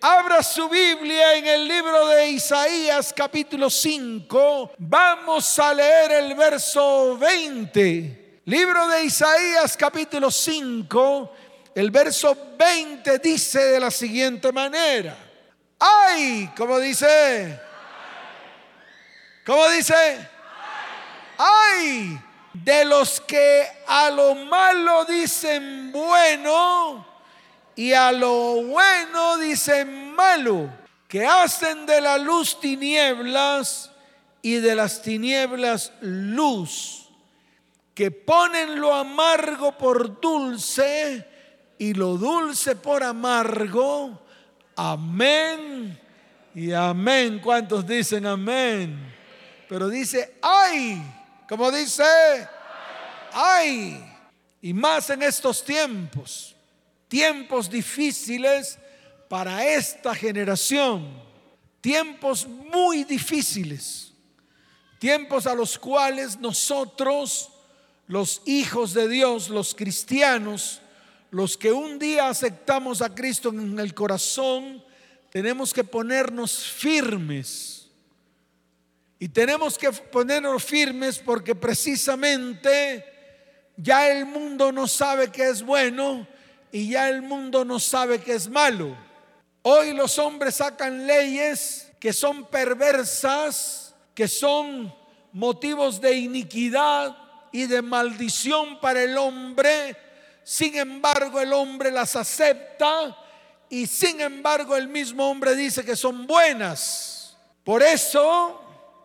Abra su Biblia en el libro de Isaías capítulo 5. Vamos a leer el verso 20. Libro de Isaías capítulo 5. El verso 20 dice de la siguiente manera. Ay, como dice. ¿Cómo dice? Ay, de los que a lo malo dicen bueno y a lo bueno dicen malo, que hacen de la luz tinieblas y de las tinieblas luz, que ponen lo amargo por dulce y lo dulce por amargo. Amén y amén. ¿Cuántos dicen amén? Pero dice, ay, como dice, ay, y más en estos tiempos tiempos difíciles para esta generación, tiempos muy difíciles, tiempos a los cuales nosotros, los hijos de Dios, los cristianos, los que un día aceptamos a Cristo en el corazón, tenemos que ponernos firmes. Y tenemos que ponernos firmes porque precisamente ya el mundo no sabe qué es bueno y ya el mundo no sabe que es malo. Hoy los hombres sacan leyes que son perversas, que son motivos de iniquidad y de maldición para el hombre. Sin embargo, el hombre las acepta y sin embargo el mismo hombre dice que son buenas. Por eso,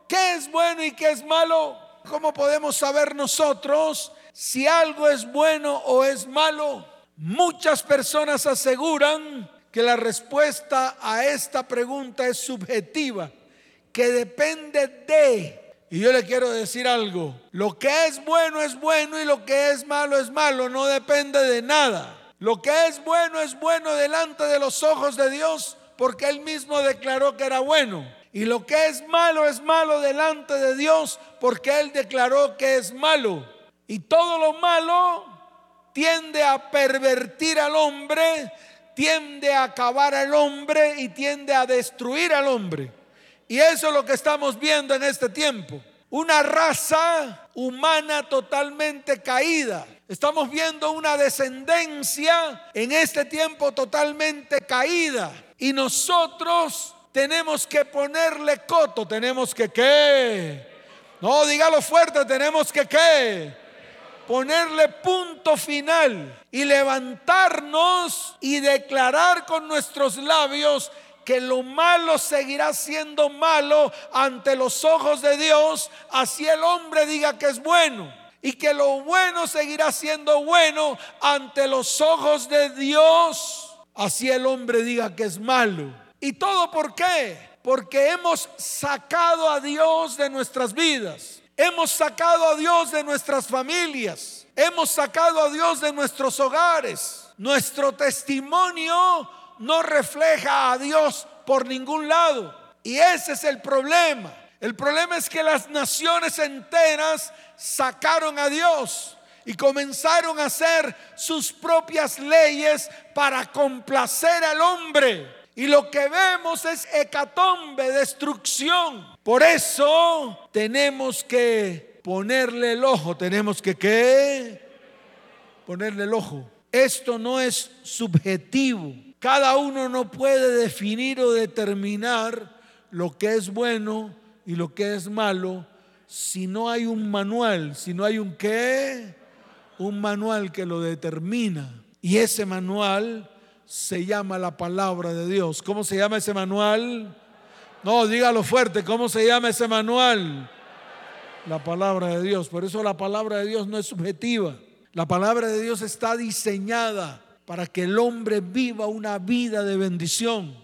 ¿qué es bueno y qué es malo? ¿Cómo podemos saber nosotros si algo es bueno o es malo? Muchas personas aseguran que la respuesta a esta pregunta es subjetiva, que depende de... Y yo le quiero decir algo, lo que es bueno es bueno y lo que es malo es malo, no depende de nada. Lo que es bueno es bueno delante de los ojos de Dios porque Él mismo declaró que era bueno. Y lo que es malo es malo delante de Dios porque Él declaró que es malo. Y todo lo malo tiende a pervertir al hombre, tiende a acabar al hombre y tiende a destruir al hombre. Y eso es lo que estamos viendo en este tiempo. Una raza humana totalmente caída. Estamos viendo una descendencia en este tiempo totalmente caída. Y nosotros tenemos que ponerle coto, tenemos que qué. No, dígalo fuerte, tenemos que qué ponerle punto final y levantarnos y declarar con nuestros labios que lo malo seguirá siendo malo ante los ojos de Dios, así el hombre diga que es bueno. Y que lo bueno seguirá siendo bueno ante los ojos de Dios, así el hombre diga que es malo. ¿Y todo por qué? Porque hemos sacado a Dios de nuestras vidas. Hemos sacado a Dios de nuestras familias. Hemos sacado a Dios de nuestros hogares. Nuestro testimonio no refleja a Dios por ningún lado. Y ese es el problema. El problema es que las naciones enteras sacaron a Dios y comenzaron a hacer sus propias leyes para complacer al hombre. Y lo que vemos es hecatombe, destrucción. Por eso tenemos que ponerle el ojo, tenemos que ¿qué? Ponerle el ojo. Esto no es subjetivo. Cada uno no puede definir o determinar lo que es bueno y lo que es malo si no hay un manual, si no hay un qué, un manual que lo determina. Y ese manual se llama la palabra de Dios. ¿Cómo se llama ese manual? No, dígalo fuerte, ¿cómo se llama ese manual? La palabra de Dios. Por eso la palabra de Dios no es subjetiva. La palabra de Dios está diseñada para que el hombre viva una vida de bendición,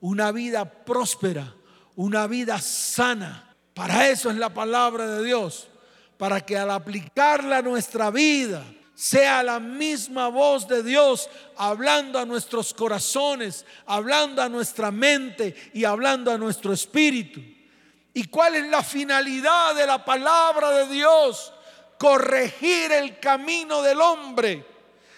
una vida próspera, una vida sana. Para eso es la palabra de Dios, para que al aplicarla a nuestra vida, sea la misma voz de Dios hablando a nuestros corazones, hablando a nuestra mente y hablando a nuestro espíritu. ¿Y cuál es la finalidad de la palabra de Dios? Corregir el camino del hombre,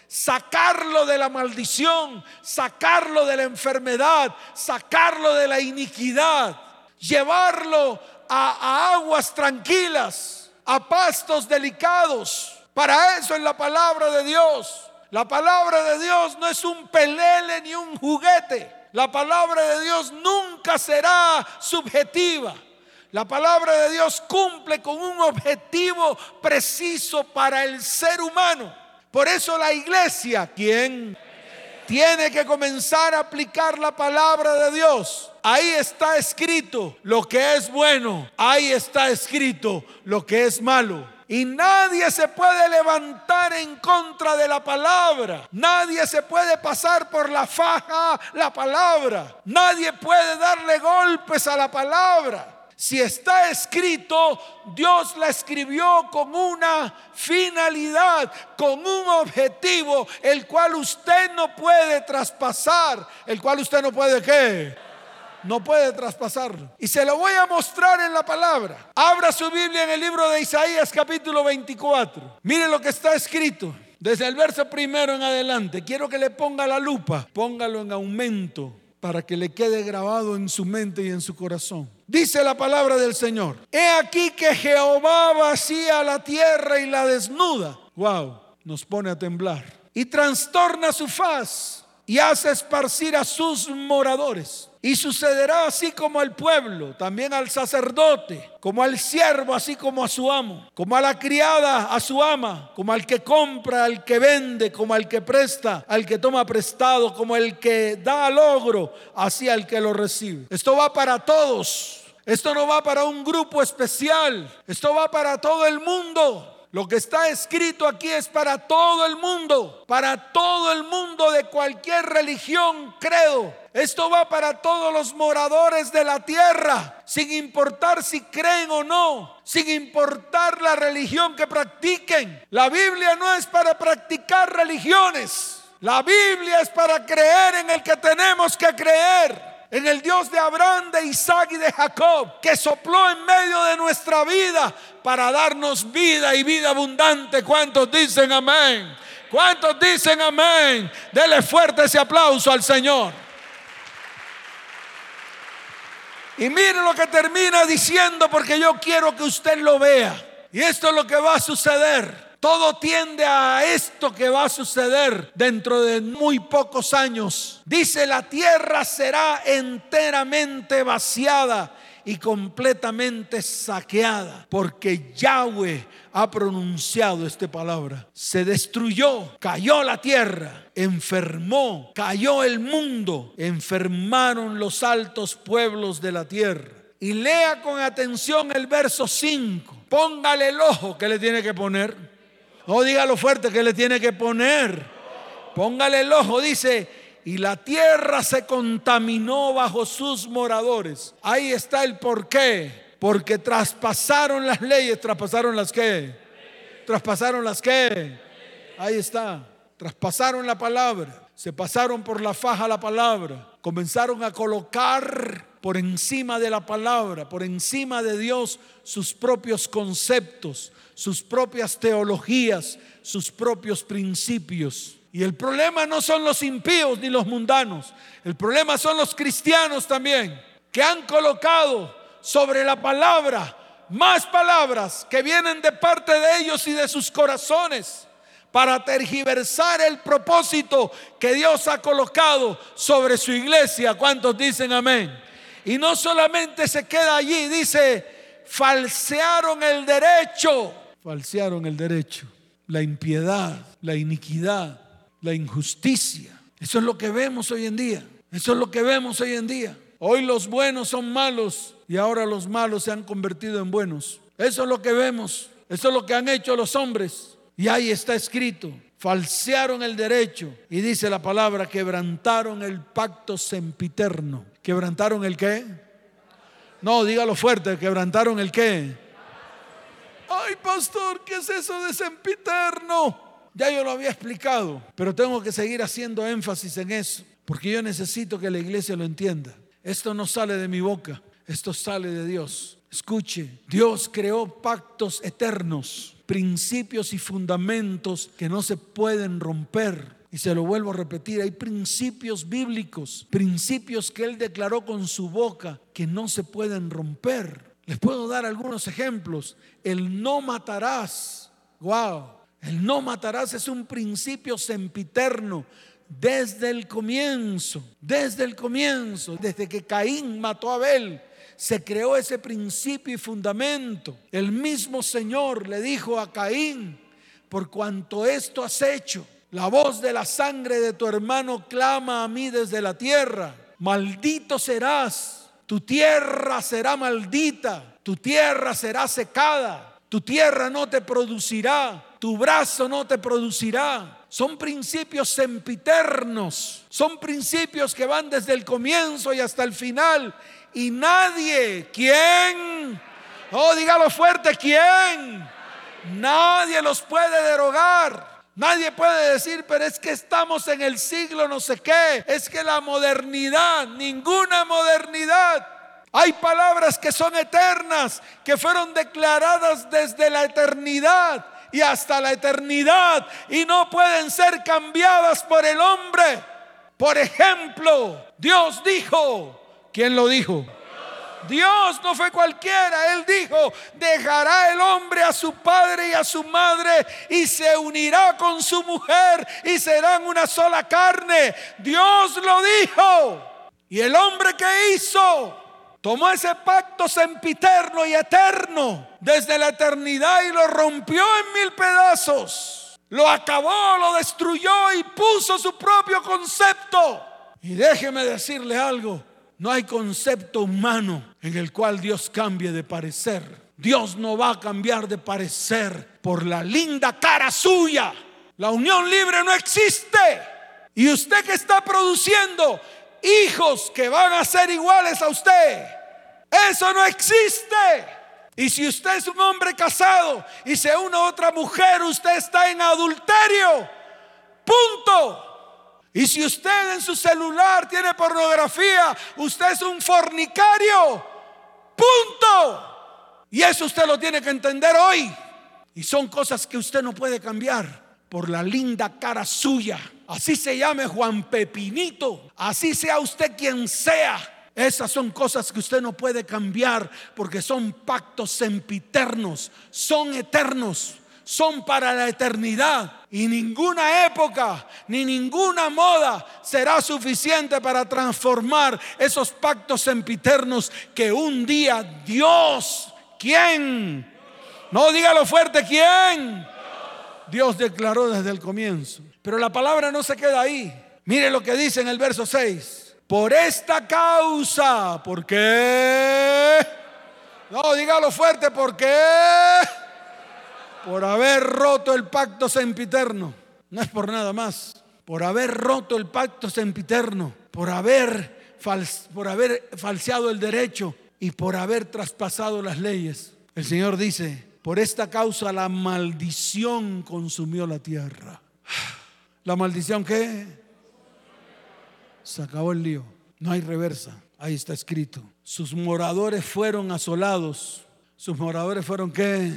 sacarlo de la maldición, sacarlo de la enfermedad, sacarlo de la iniquidad, llevarlo a, aguas tranquilas, a pastos delicados. Para eso es la palabra de Dios. La palabra de Dios no es un pelele ni un juguete. La palabra de Dios nunca será subjetiva. La palabra de Dios cumple con un objetivo preciso para el ser humano. Por eso la iglesia, quien tiene que comenzar a aplicar la palabra de Dios. Ahí está escrito lo que es bueno. Ahí está escrito lo que es malo. Y nadie se puede levantar en contra de la palabra. Nadie se puede pasar por la faja la palabra. Nadie puede darle golpes a la palabra. Si está escrito, Dios la escribió con una finalidad, con un objetivo, el cual usted no puede traspasar, el cual usted no puede qué? No puede traspasarlo. Y se lo voy a mostrar en la palabra. Abra su Biblia en el libro de Isaías capítulo 24. Mire lo que está escrito. Desde el verso primero en adelante, quiero que le ponga la lupa, póngalo en aumento para que le quede grabado en su mente y en su corazón. Dice la palabra del Señor. He aquí que Jehová vacía la tierra y la desnuda. Wow, nos pone a temblar. Y trastorna su faz y hace esparcir a sus moradores. Y sucederá así como al pueblo, también al sacerdote, como al siervo, así como a su amo, como a la criada, a su ama, como al que compra, al que vende, como al que presta, al que toma prestado, como el que da logro, así al que lo recibe. Esto va para todos. Esto no va para un grupo especial. Esto va para todo el mundo. Lo que está escrito aquí es para todo el mundo, para todo el mundo de cualquier religión, credo. Esto va para todos los moradores de la tierra, sin importar si creen o no, sin importar la religión que practiquen. La Biblia no es para practicar religiones. La Biblia es para creer en el que tenemos que creer en el Dios de Abraham, de Isaac y de Jacob, que sopló en medio de nuestra vida para darnos vida y vida abundante. ¿Cuántos dicen amén? ¿Cuántos dicen amén? Dele fuerte ese aplauso al Señor. Y mire lo que termina diciendo porque yo quiero que usted lo vea. Y esto es lo que va a suceder. Todo tiende a esto que va a suceder dentro de muy pocos años. Dice, la tierra será enteramente vaciada y completamente saqueada, porque Yahweh ha pronunciado esta palabra. Se destruyó, cayó la tierra, enfermó, cayó el mundo, enfermaron los altos pueblos de la tierra. Y lea con atención el verso 5. Póngale el ojo que le tiene que poner. No dígalo fuerte que le tiene que poner. Póngale el ojo, dice, y la tierra se contaminó bajo sus moradores. Ahí está el por qué. Porque traspasaron las leyes, traspasaron las qué. Traspasaron las qué. Ahí está. Traspasaron la palabra. Se pasaron por la faja la palabra. Comenzaron a colocar por encima de la palabra, por encima de Dios, sus propios conceptos, sus propias teologías, sus propios principios. Y el problema no son los impíos ni los mundanos, el problema son los cristianos también, que han colocado sobre la palabra más palabras que vienen de parte de ellos y de sus corazones para tergiversar el propósito que Dios ha colocado sobre su iglesia. ¿Cuántos dicen amén? Y no solamente se queda allí, dice, falsearon el derecho falsearon el derecho, la impiedad, la iniquidad, la injusticia. Eso es lo que vemos hoy en día. Eso es lo que vemos hoy en día. Hoy los buenos son malos y ahora los malos se han convertido en buenos. Eso es lo que vemos. Eso es lo que han hecho los hombres. Y ahí está escrito. Falsearon el derecho. Y dice la palabra, quebrantaron el pacto sempiterno. ¿Quebrantaron el qué? No, dígalo fuerte, quebrantaron el qué? ay pastor, ¿qué es eso de sempiterno? Ya yo lo había explicado, pero tengo que seguir haciendo énfasis en eso, porque yo necesito que la iglesia lo entienda. Esto no sale de mi boca, esto sale de Dios. Escuche, Dios creó pactos eternos principios y fundamentos que no se pueden romper. Y se lo vuelvo a repetir, hay principios bíblicos, principios que Él declaró con su boca que no se pueden romper. Les puedo dar algunos ejemplos. El no matarás. Wow. El no matarás es un principio sempiterno desde el comienzo, desde el comienzo, desde que Caín mató a Abel, se creó ese principio y fundamento. El mismo Señor le dijo a Caín, por cuanto esto has hecho, la voz de la sangre de tu hermano clama a mí desde la tierra, maldito serás, tu tierra será maldita, tu tierra será secada, tu tierra no te producirá, tu brazo no te producirá son principios sempiternos, son principios que van desde el comienzo y hasta el final. Y nadie, ¿quién? Oh, dígalo fuerte, ¿quién? Nadie los puede derogar. Nadie puede decir, pero es que estamos en el siglo no sé qué. Es que la modernidad, ninguna modernidad. Hay palabras que son eternas, que fueron declaradas desde la eternidad y hasta la eternidad y no pueden ser cambiadas por el hombre. Por ejemplo, Dios dijo, ¿quién lo dijo? Dios no fue cualquiera, Él dijo, dejará el hombre a su padre y a su madre y se unirá con su mujer y serán una sola carne. Dios lo dijo. Y el hombre que hizo tomó ese pacto sempiterno y eterno desde la eternidad y lo rompió en mil pedazos. Lo acabó, lo destruyó y puso su propio concepto. Y déjeme decirle algo, no hay concepto humano en el cual Dios cambie de parecer. Dios no va a cambiar de parecer por la linda cara suya. La unión libre no existe. Y usted que está produciendo hijos que van a ser iguales a usted. Eso no existe. Y si usted es un hombre casado y se une a otra mujer, usted está en adulterio. Punto. Y si usted en su celular tiene pornografía, usted es un fornicario. Punto. Y eso usted lo tiene que entender hoy. Y son cosas que usted no puede cambiar por la linda cara suya. Así se llame Juan Pepinito, así sea usted quien sea. Esas son cosas que usted no puede cambiar porque son pactos sempiternos, son eternos, son para la eternidad. Y ninguna época ni ninguna moda será suficiente para transformar esos pactos sempiternos que un día Dios, ¿quién? No dígalo fuerte, ¿quién? Dios declaró desde el comienzo. Pero la palabra no se queda ahí. Mire lo que dice en el verso 6. Por esta causa, ¿por qué? No, dígalo fuerte, ¿por qué? Por haber roto el pacto sempiterno. No es por nada más. Por haber roto el pacto sempiterno. Por haber, por haber falseado el derecho y por haber traspasado las leyes. El Señor dice, por esta causa la maldición consumió la tierra. ¿La maldición qué? Se acabó el lío. No hay reversa. Ahí está escrito. Sus moradores fueron asolados. ¿Sus moradores fueron qué?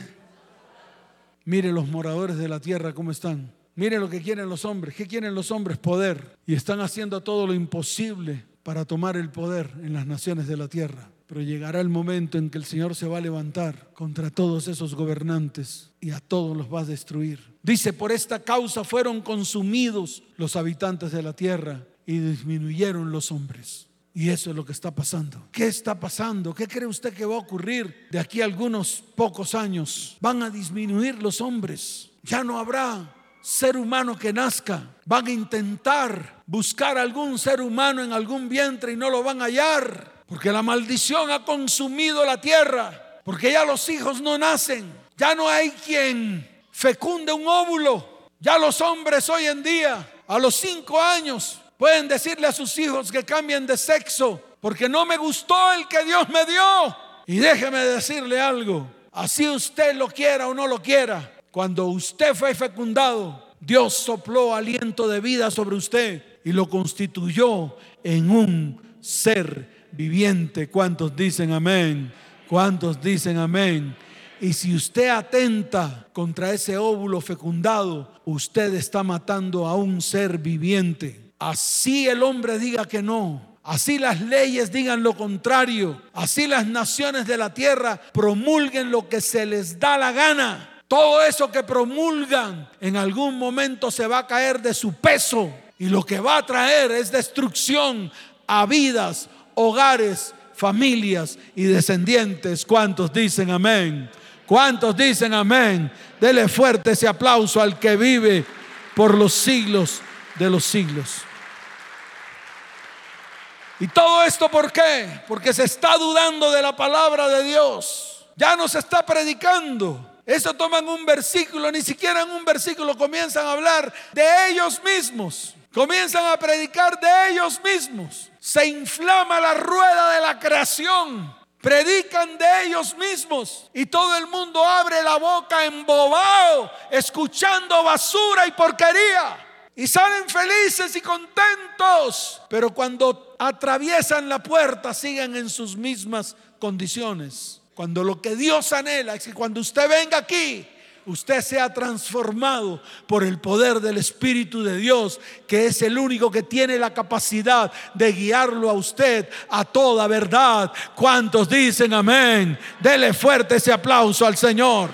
Mire los moradores de la tierra cómo están. Mire lo que quieren los hombres. ¿Qué quieren los hombres? Poder. Y están haciendo todo lo imposible para tomar el poder en las naciones de la tierra. Pero llegará el momento en que el Señor se va a levantar contra todos esos gobernantes y a todos los va a destruir. Dice, por esta causa fueron consumidos los habitantes de la tierra y disminuyeron los hombres. Y eso es lo que está pasando. ¿Qué está pasando? ¿Qué cree usted que va a ocurrir de aquí a algunos pocos años? Van a disminuir los hombres. Ya no habrá ser humano que nazca. Van a intentar buscar algún ser humano en algún vientre y no lo van a hallar. Porque la maldición ha consumido la tierra. Porque ya los hijos no nacen. Ya no hay quien fecunde un óvulo. Ya los hombres hoy en día, a los cinco años, pueden decirle a sus hijos que cambien de sexo. Porque no me gustó el que Dios me dio. Y déjeme decirle algo. Así usted lo quiera o no lo quiera. Cuando usted fue fecundado, Dios sopló aliento de vida sobre usted y lo constituyó en un ser viviente. ¿Cuántos dicen amén? ¿Cuántos dicen amén? Y si usted atenta contra ese óvulo fecundado, usted está matando a un ser viviente. Así el hombre diga que no, Así las leyes digan lo contrario. Así las naciones de la tierra promulguen lo que se les da la gana. Todo eso que promulgan en algún momento se va a caer de su peso. Y lo que va a traer es destrucción a vidas, hogares, familias y descendientes. ¿Cuántos dicen amén? ¿Cuántos dicen amén? Dele fuerte ese aplauso al que vive por los siglos de los siglos. ¿Y todo esto por qué? Porque se está dudando de la palabra de Dios. Ya no se está predicando. Eso toman un versículo, ni siquiera en un versículo comienzan a hablar de ellos mismos. Comienzan a predicar de ellos mismos. Se inflama la rueda de la creación predican de ellos mismos y todo el mundo abre la boca embobado, escuchando basura y porquería. Y salen felices y contentos, pero cuando atraviesan la puerta siguen en sus mismas condiciones. Cuando lo que Dios anhela es que cuando usted venga aquí, usted sea transformado por el poder del Espíritu de Dios, que es el único que tiene la capacidad de guiarlo a usted a toda verdad. ¿Cuántos dicen amén? Dele fuerte ese aplauso al Señor.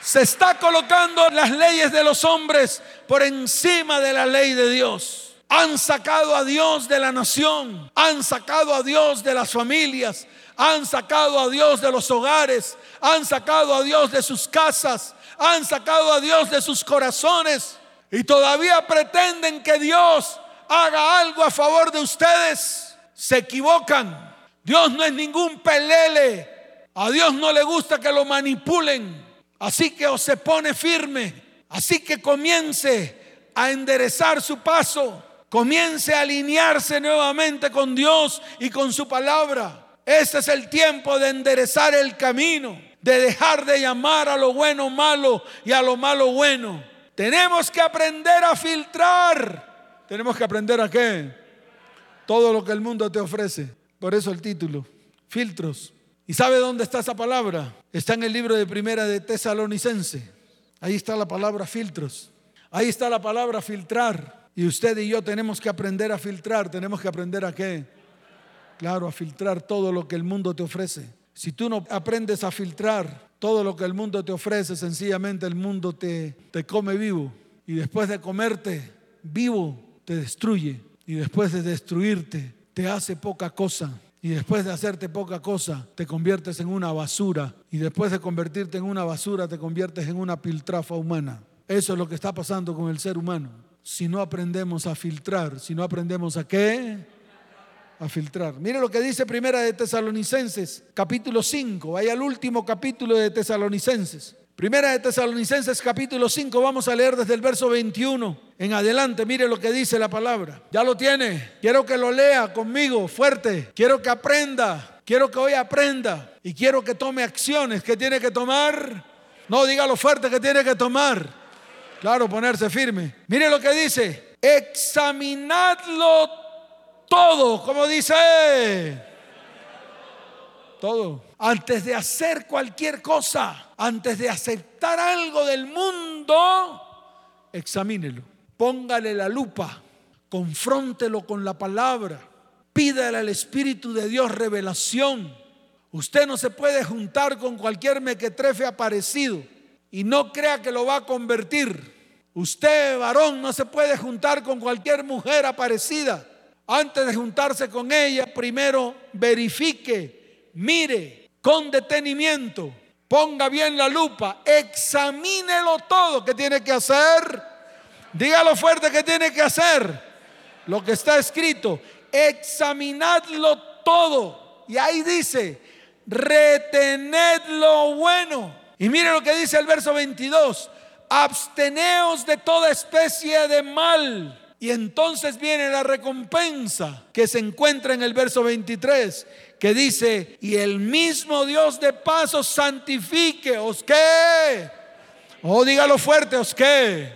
Se está colocando las leyes de los hombres por encima de la ley de Dios. Han sacado a Dios de la nación, han sacado a Dios de las familias, han sacado a Dios de los hogares, han sacado a Dios de sus casas, han sacado a Dios de sus corazones y todavía pretenden que Dios haga algo a favor de ustedes. Se equivocan. Dios no es ningún pelele. A Dios no le gusta que lo manipulen. Así que o se pone firme. Así que comience a enderezar su paso. Comience a alinearse nuevamente con Dios y con su palabra. Este es el tiempo de enderezar el camino, de dejar de llamar a lo bueno malo y a lo malo bueno. Tenemos que aprender a filtrar. Tenemos que aprender a qué? Todo lo que el mundo te ofrece. Por eso el título, filtros. ¿Y sabe dónde está esa palabra? Está en el libro de primera de Tesalonicense. Ahí está la palabra filtros. Ahí está la palabra filtrar. Y usted y yo tenemos que aprender a filtrar. Tenemos que aprender a qué? Claro, a filtrar todo lo que el mundo te ofrece. Si tú no aprendes a filtrar todo lo que el mundo te ofrece, sencillamente el mundo te, te come vivo. Y después de comerte vivo, te destruye. Y después de destruirte, te hace poca cosa. Y después de hacerte poca cosa, te conviertes en una basura. Y después de convertirte en una basura, te conviertes en una piltrafa humana. Eso es lo que está pasando con el ser humano. Si no aprendemos a filtrar, si no aprendemos a qué? A filtrar. Mire lo que dice Primera de Tesalonicenses, capítulo 5. Vaya al último capítulo de Tesalonicenses. Primera de Tesalonicenses, capítulo 5. Vamos a leer desde el verso 21 en adelante. Mire lo que dice la palabra. Ya lo tiene. Quiero que lo lea conmigo fuerte. Quiero que aprenda. Quiero que hoy aprenda. Y quiero que tome acciones. que tiene que tomar? No, dígalo fuerte que tiene que tomar. Claro, ponerse firme. Mire lo que dice. Examinadlo todo, como dice. Todo. Antes de hacer cualquier cosa, antes de aceptar algo del mundo, examínelo. Póngale la lupa, confróntelo con la palabra. Pídale al Espíritu de Dios revelación. Usted no se puede juntar con cualquier mequetrefe aparecido y no crea que lo va a convertir. Usted, varón, no se puede juntar con cualquier mujer aparecida antes de juntarse con ella, primero verifique, mire con detenimiento, ponga bien la lupa, examínelo todo que tiene que hacer. Dígalo fuerte que tiene que hacer. Lo que está escrito, examinadlo todo. Y ahí dice, retened lo bueno. Y mire lo que dice el verso 22, absteneos de toda especie de mal y entonces viene la recompensa que se encuentra en el verso 23, que dice, y el mismo Dios de paso santifique, ¿os qué? Oh, dígalo fuerte, ¿os qué?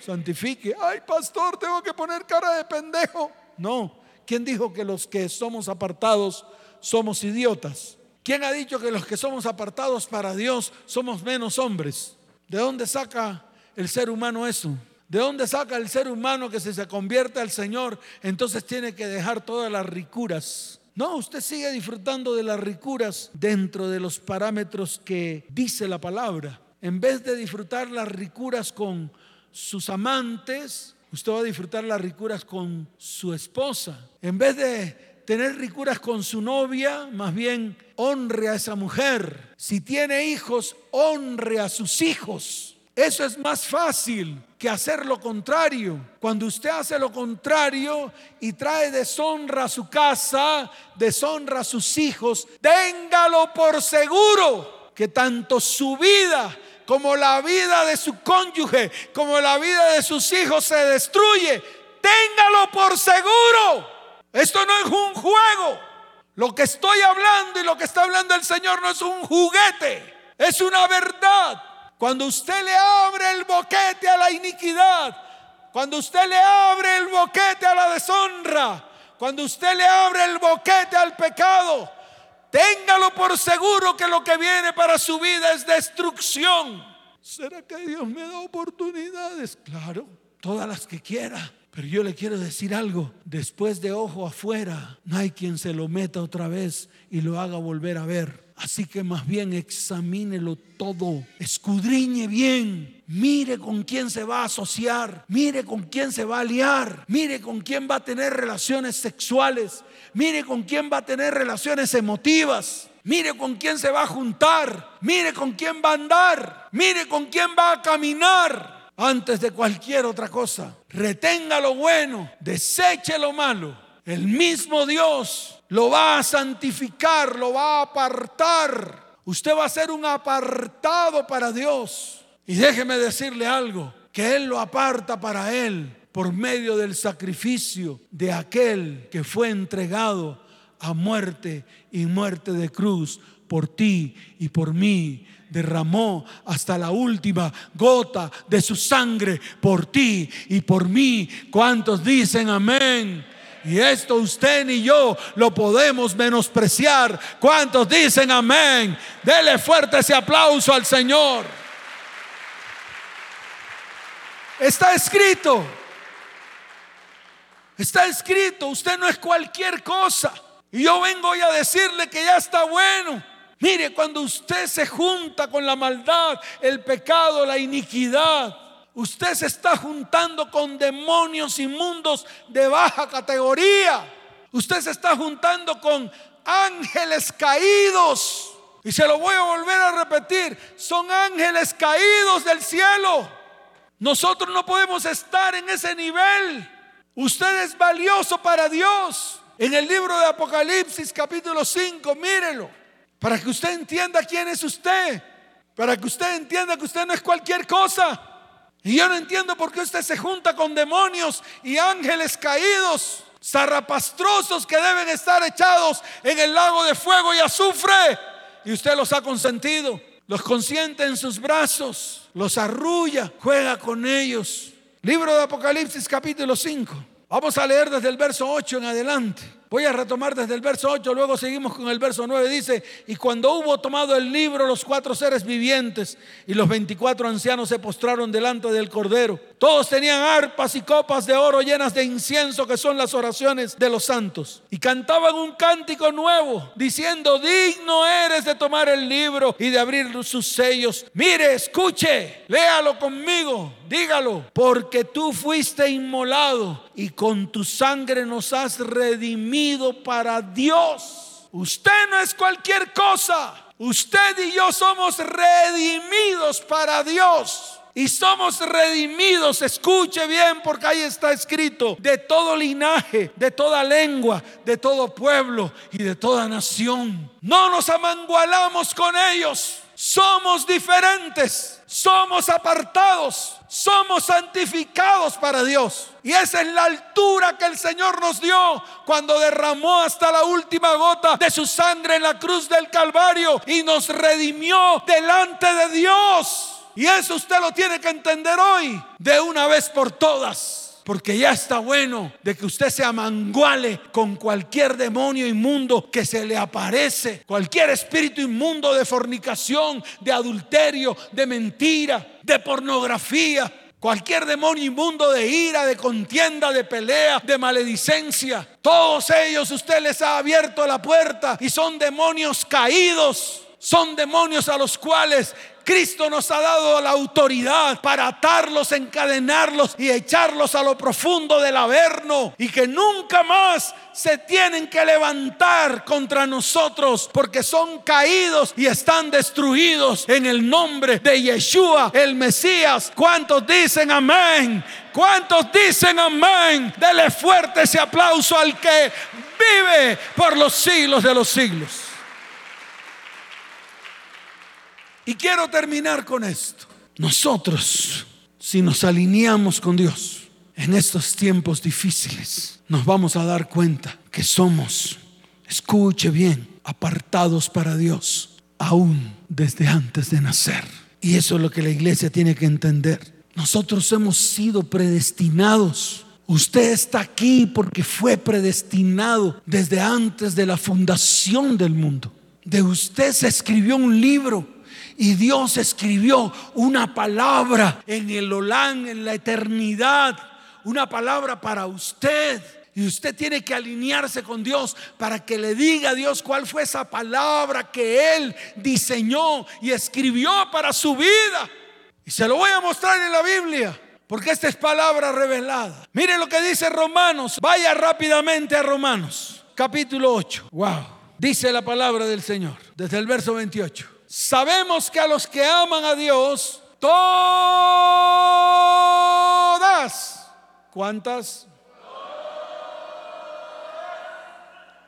Santifique. Ay, pastor, tengo que poner cara de pendejo. No, ¿quién dijo que los que somos apartados somos idiotas. ¿Quién ha dicho que los que somos apartados para Dios somos menos hombres? ¿De dónde saca el ser humano eso? ¿De dónde saca el ser humano que si se convierte al Señor, entonces tiene que dejar todas las ricuras? No, usted sigue disfrutando de las ricuras dentro de los parámetros que dice la palabra. En vez de disfrutar las ricuras con sus amantes, usted va a disfrutar las ricuras con su esposa. En vez de tener ricuras con su novia, más bien honre a esa mujer. Si tiene hijos, honre a sus hijos. Eso es más fácil que hacer lo contrario. Cuando usted hace lo contrario y trae deshonra a su casa, deshonra a sus hijos, téngalo por seguro que tanto su vida como la vida de su cónyuge, como la vida de sus hijos se destruye. Téngalo por seguro esto no es un juego. Lo que estoy hablando y lo que está hablando el Señor no es un juguete, es una verdad. Cuando usted le abre el boquete a la iniquidad, cuando usted le abre el boquete a la deshonra, cuando usted le abre el boquete al pecado, téngalo por seguro que lo que viene para su vida es destrucción. ¿Será que Dios me da oportunidades? Claro, todas las que quiera. Pero yo le quiero decir algo, después de ojo afuera, no hay quien se lo meta otra vez y lo haga volver a ver. Así que más bien examínelo todo, escudriñe bien, mire con quién se va a asociar, mire con quién se va a liar, mire con quién va a tener relaciones sexuales, mire con quién va a tener relaciones emotivas. Mire con quién se va a juntar, mire con quién va a andar, mire con quién va a caminar. Antes de cualquier otra cosa. Retenga lo bueno, deseche lo malo. El mismo Dios lo va a santificar, lo va a apartar. Usted va a ser un apartado para Dios. Y déjeme decirle algo, que Él lo aparta para Él por medio del sacrificio de aquel que fue entregado a muerte y muerte de cruz por ti y por mí derramó hasta la última gota de su sangre por ti y por mí. ¿Cuántos dicen amén? Y esto usted ni yo lo podemos menospreciar. ¿Cuántos dicen amén? Dele fuerte ese aplauso al Señor. Está escrito. Está escrito. Usted no es cualquier cosa. Y yo vengo hoy a decirle que ya está bueno. Mire, cuando usted se junta con la maldad, el pecado, la iniquidad, usted se está juntando con demonios inmundos de baja categoría. Usted se está juntando con ángeles caídos. Y se lo voy a volver a repetir, son ángeles caídos del cielo. Nosotros no podemos estar en ese nivel. Usted es valioso para Dios. En el libro de Apocalipsis capítulo 5, mírelo. Para que usted entienda quién es usted. Para que usted entienda que usted no es cualquier cosa. Y yo no entiendo por qué usted se junta con demonios y ángeles caídos, zarrapastrosos que deben estar echados en el lago de fuego y azufre. Y usted los ha consentido, los consiente en sus brazos, los arrulla, juega con ellos. Libro de Apocalipsis capítulo 5. Vamos a leer desde el verso 8 en adelante. Voy a retomar desde el verso 8, luego seguimos con el verso 9. Dice, y cuando hubo tomado el libro los cuatro seres vivientes y los 24 ancianos se postraron delante del Cordero. Todos tenían arpas y copas de oro llenas de incienso que son las oraciones de los santos. Y cantaban un cántico nuevo diciendo, digno eres de tomar el libro y de abrir sus sellos. Mire, escuche, léalo conmigo, dígalo, porque tú fuiste inmolado y con tu sangre nos has redimido para Dios. Usted no es cualquier cosa. Usted y yo somos redimidos para Dios. Y somos redimidos, escuche bien porque ahí está escrito, de todo linaje, de toda lengua, de todo pueblo y de toda nación. No nos amangualamos con ellos, somos diferentes, somos apartados, somos santificados para Dios. Y esa es la altura que el Señor nos dio cuando derramó hasta la última gota de su sangre en la cruz del Calvario y nos redimió delante de Dios. Y eso usted lo tiene que entender hoy de una vez por todas. porque ya está bueno de que usted se amanguale con cualquier demonio inmundo que se le aparece, cualquier espíritu inmundo de fornicación, de adulterio, de mentira, de pornografía. Cualquier demonio inmundo de ira, de contienda, de pelea, de maledicencia. Todos ellos usted les ha abierto la puerta y son demonios caídos. Son demonios a los cuales Cristo nos ha dado la autoridad para atarlos, encadenarlos y echarlos a lo profundo del averno y que nunca más se tienen que levantar contra nosotros porque son caídos y están destruidos en el nombre de Yeshua, el Mesías. ¿Cuántos dicen amén? ¿Cuántos dicen amén? Dele fuerte ese aplauso al que vive por los siglos de los siglos. Y quiero terminar con esto. Nosotros, si nos alineamos con Dios en estos tiempos difíciles, nos vamos a dar cuenta que somos, escuche bien, apartados para Dios, aún desde antes de nacer. Y eso es lo que la iglesia tiene que entender. Nosotros hemos sido predestinados. Usted está aquí porque fue predestinado desde antes de la fundación del mundo. De usted se escribió un libro y Dios escribió una palabra en el Olán, en la eternidad, una palabra para usted. Y usted tiene que alinearse con Dios para que le diga a Dios cuál fue esa palabra que Él diseñó y escribió para su vida. Y se lo voy a mostrar en la Biblia. Porque esta es palabra revelada. Mire lo que dice Romanos. Vaya rápidamente a Romanos, capítulo 8. Wow. Dice la palabra del Señor, desde el verso 28. Sabemos que a los que aman a Dios, todas, ¿cuántas?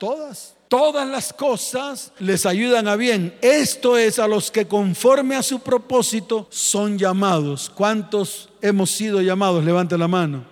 Todas. Todas las cosas les ayudan a bien. Esto es a los que conforme a su propósito son llamados. ¿Cuántos hemos sido llamados? Levante la mano.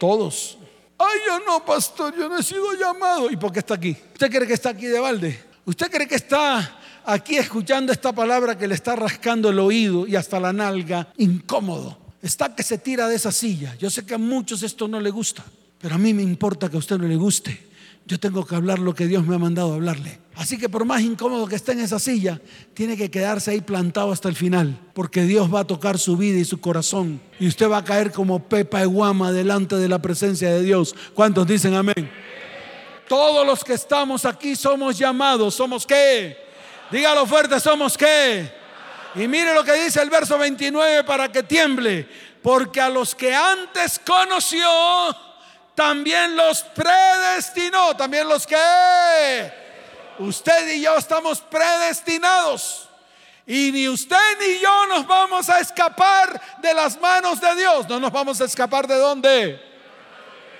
Todos. Ay, yo no, pastor, yo no he sido llamado. ¿Y por qué está aquí? ¿Usted cree que está aquí de balde? ¿Usted cree que está aquí escuchando esta palabra que le está rascando el oído y hasta la nalga, incómodo. Está que se tira de esa silla. Yo sé que a muchos esto no le gusta, pero a mí me importa que a usted no le guste. Yo tengo que hablar lo que Dios me ha mandado hablarle. Así que por más incómodo que esté en esa silla, tiene que quedarse ahí plantado hasta el final, porque Dios va a tocar su vida y su corazón. Y usted va a caer como Pepa y Guama delante de la presencia de Dios. ¿Cuántos dicen amén? Todos los que estamos aquí somos llamados. ¿Somos qué? Dígalo fuerte, somos qué. Y mire lo que dice el verso 29 para que tiemble. Porque a los que antes conoció, también los predestinó. También los que... Usted y yo estamos predestinados. Y ni usted ni yo nos vamos a escapar de las manos de Dios. No nos vamos a escapar de dónde.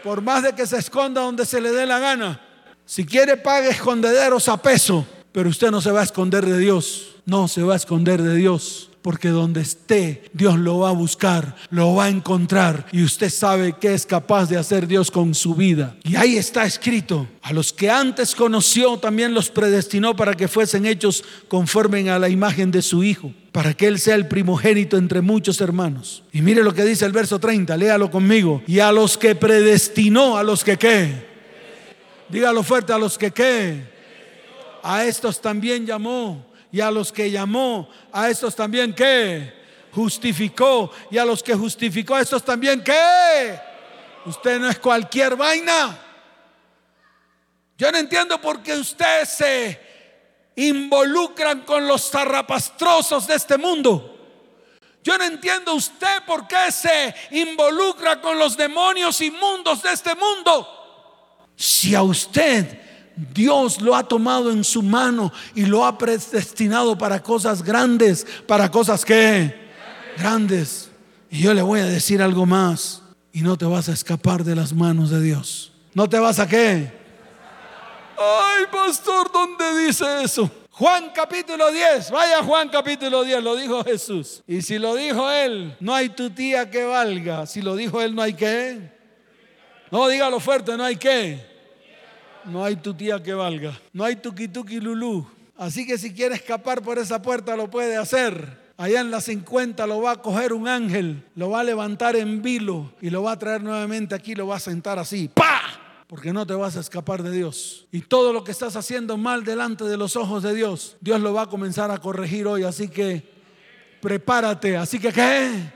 Por más de que se esconda donde se le dé la gana. Si quiere, pague escondederos a peso. Pero usted no se va a esconder de Dios. No se va a esconder de Dios. Porque donde esté, Dios lo va a buscar, lo va a encontrar. Y usted sabe que es capaz de hacer Dios con su vida. Y ahí está escrito, a los que antes conoció también los predestinó para que fuesen hechos conforme a la imagen de su Hijo. Para que Él sea el primogénito entre muchos hermanos. Y mire lo que dice el verso 30, léalo conmigo. Y a los que predestinó, a los que qué. Dígalo fuerte, a los que qué a estos también llamó. Y a los que llamó, a estos también qué? Justificó. Y a los que justificó, a estos también qué? Usted no es cualquier vaina. Yo no entiendo por qué ustedes se involucran con los zarrapastrosos de este mundo. Yo no entiendo usted por qué se involucra con los demonios inmundos de este mundo. Si a usted Dios lo ha tomado en su mano y lo ha predestinado para cosas grandes, para cosas que grandes. Y yo le voy a decir algo más. Y no te vas a escapar de las manos de Dios. ¿No te vas a qué? Ay, pastor, ¿dónde dice eso? Juan capítulo 10, vaya Juan capítulo 10, lo dijo Jesús. Y si lo dijo él, no hay tu tía que valga. Si lo dijo él, no hay qué. No, dígalo fuerte, no hay qué no hay tu tía que valga, no hay tuki tuki lulú. Así que si quiere escapar por esa puerta lo puede hacer. Allá en la 50 lo va a coger un ángel, lo va a levantar en vilo y lo va a traer nuevamente aquí, lo va a sentar así. ¡Pa! Porque no te vas a escapar de Dios. Y todo lo que estás haciendo mal delante de los ojos de Dios, Dios lo va a comenzar a corregir hoy. Así que prepárate. Así que, ¿qué?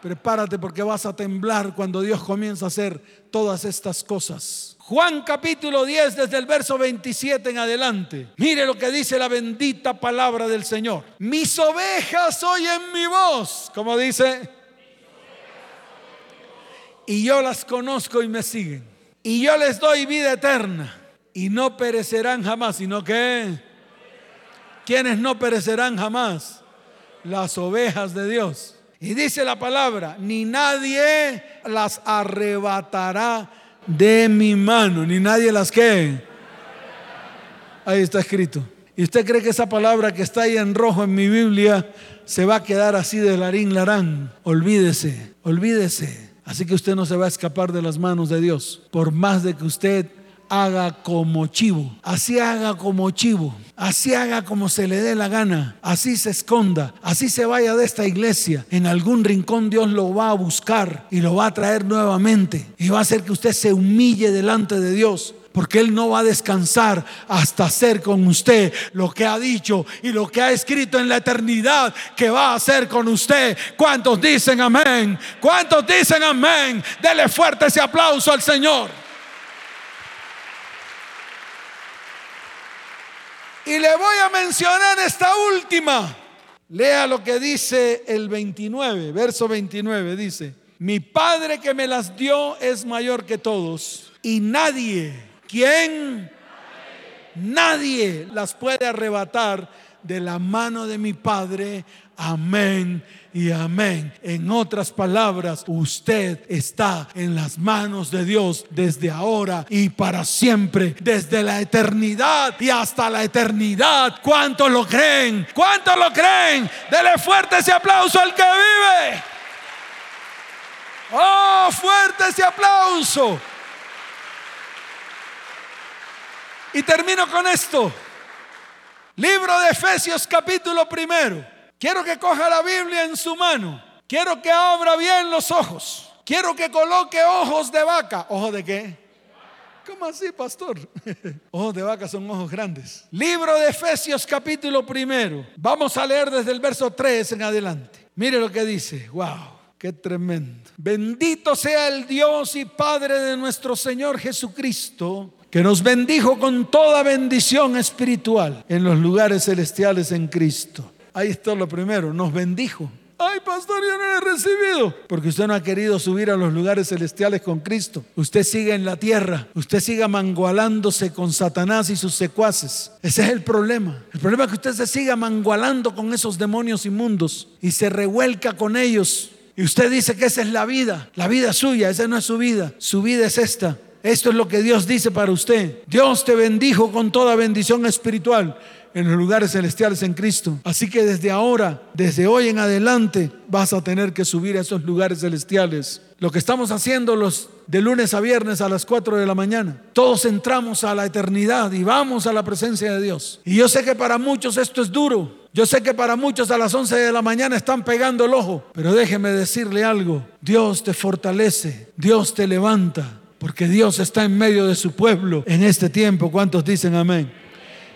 Prepárate porque vas a temblar cuando Dios comienza a hacer todas estas cosas. Juan capítulo 10 desde el verso 27 en adelante. Mire lo que dice la bendita palabra del Señor. Mis ovejas oyen mi voz, como dice. Y yo las conozco y me siguen. Y yo les doy vida eterna. Y no perecerán jamás, sino que... ¿Quiénes no perecerán jamás? Las ovejas de Dios. Y dice la palabra, ni nadie las arrebatará de mi mano, ni nadie las que. Ahí está escrito. ¿Y usted cree que esa palabra que está ahí en rojo en mi Biblia se va a quedar así de larín larán? Olvídese, olvídese. Así que usted no se va a escapar de las manos de Dios, por más de que usted haga como chivo, así haga como chivo, así haga como se le dé la gana, así se esconda, así se vaya de esta iglesia, en algún rincón Dios lo va a buscar y lo va a traer nuevamente y va a hacer que usted se humille delante de Dios porque Él no va a descansar hasta hacer con usted lo que ha dicho y lo que ha escrito en la eternidad que va a hacer con usted. ¿Cuántos dicen amén? ¿Cuántos dicen amén? Dele fuerte ese aplauso al Señor. Y le voy a mencionar esta última. Lea lo que dice el 29, verso 29, dice, mi Padre que me las dio es mayor que todos y nadie, ¿quién? Nadie las puede arrebatar de la mano de mi Padre. Amén y amén. En otras palabras, usted está en las manos de Dios desde ahora y para siempre, desde la eternidad y hasta la eternidad. ¿Cuántos lo creen? ¿Cuántos lo creen? Dele fuerte ese aplauso al que vive. Oh, fuerte ese aplauso. Y termino con esto. Libro de Efesios capítulo primero. Quiero que coja la Biblia en su mano. Quiero que abra bien los ojos. Quiero que coloque ojos de vaca. ¿Ojos de qué? ¿Cómo así, pastor? ojos de vaca son ojos grandes. Libro de Efesios capítulo primero. Vamos a leer desde el verso 3 en adelante. Mire lo que dice. Wow, qué tremendo. Bendito sea el Dios y Padre de nuestro Señor Jesucristo que nos bendijo con toda bendición espiritual en los lugares celestiales en Cristo Ahí está lo primero, nos bendijo. Ay, pastor, yo no lo he recibido. Porque usted no ha querido subir a los lugares celestiales con Cristo. Usted sigue en la tierra. Usted sigue mangualándose con Satanás y sus secuaces. Ese es el problema. El problema es que usted se siga mangualando con esos demonios inmundos y se revuelca con ellos. Y usted dice que esa es la vida. La vida suya, esa no es su vida. Su vida es esta. Esto es lo que Dios dice para usted. Dios te bendijo con toda bendición espiritual en los lugares celestiales en Cristo. Así que desde ahora, desde hoy en adelante, vas a tener que subir a esos lugares celestiales. Lo que estamos haciendo los de lunes a viernes a las 4 de la mañana. Todos entramos a la eternidad y vamos a la presencia de Dios. Y yo sé que para muchos esto es duro. Yo sé que para muchos a las 11 de la mañana están pegando el ojo. Pero déjeme decirle algo. Dios te fortalece. Dios te levanta. Porque Dios está en medio de su pueblo en este tiempo. ¿Cuántos dicen amén?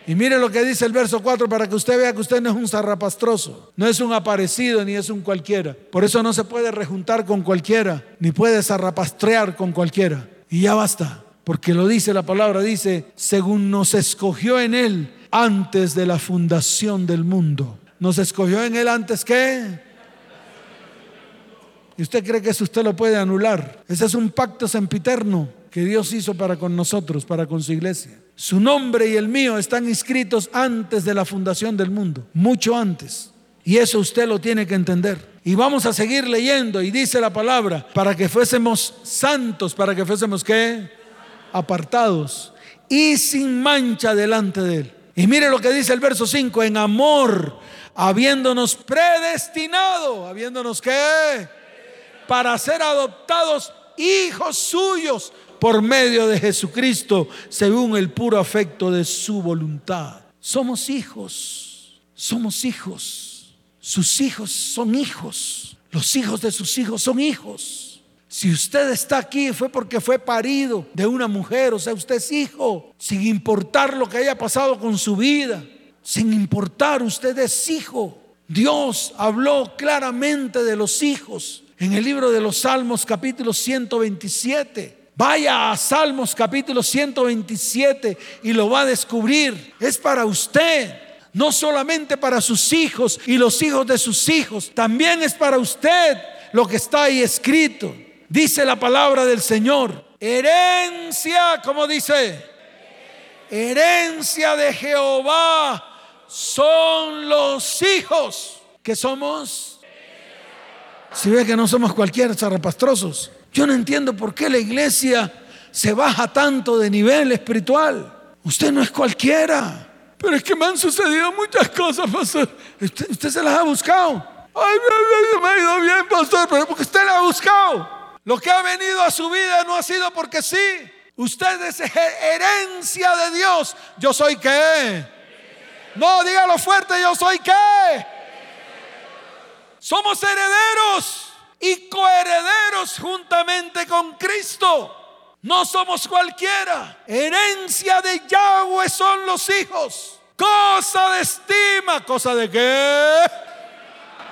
Y mire lo que dice el verso 4 para que usted vea que usted no es un zarrapastroso, no es un aparecido ni es un cualquiera. Por eso no se puede rejuntar con cualquiera, ni puede zarrapastrear con cualquiera. Y ya basta, porque lo dice la palabra, dice, según nos escogió en Él antes de la fundación del mundo. Nos escogió en Él antes que... ¿Y usted cree que eso usted lo puede anular? Ese es un pacto sempiterno que Dios hizo para con nosotros, para con su iglesia. Su nombre y el mío están inscritos antes de la fundación del mundo, mucho antes. Y eso usted lo tiene que entender. Y vamos a seguir leyendo y dice la palabra, para que fuésemos santos, para que fuésemos qué? Apartados y sin mancha delante de Él. Y mire lo que dice el verso 5, en amor, habiéndonos predestinado, habiéndonos qué? Para ser adoptados hijos suyos por medio de Jesucristo, según el puro afecto de su voluntad. Somos hijos, somos hijos, sus hijos son hijos. Los hijos de sus hijos son hijos. Si usted está aquí fue porque fue parido de una mujer, o sea, usted es hijo, sin importar lo que haya pasado con su vida, sin importar, usted es hijo. Dios habló claramente de los hijos en el libro de los Salmos capítulo 127. Vaya a Salmos capítulo 127 y lo va a descubrir. Es para usted, no solamente para sus hijos y los hijos de sus hijos, también es para usted lo que está ahí escrito. Dice la palabra del Señor, herencia, como dice, herencia de Jehová son los hijos que somos. Si ve que no somos cualquier zarrapastrosos. Yo no entiendo por qué la iglesia se baja tanto de nivel espiritual. Usted no es cualquiera. Pero es que me han sucedido muchas cosas, pastor. Usted, se las ha buscado. Ay, me ha ido bien, pastor, pero porque usted las ha buscado. Lo que ha venido a su vida no ha sido porque sí. Usted es herencia de Dios. Yo soy qué. No, dígalo fuerte, yo soy qué. Somos herederos y coherederos juntamente con Cristo. No somos cualquiera. Herencia de Yahweh son los hijos. Cosa de estima. ¿Cosa de qué?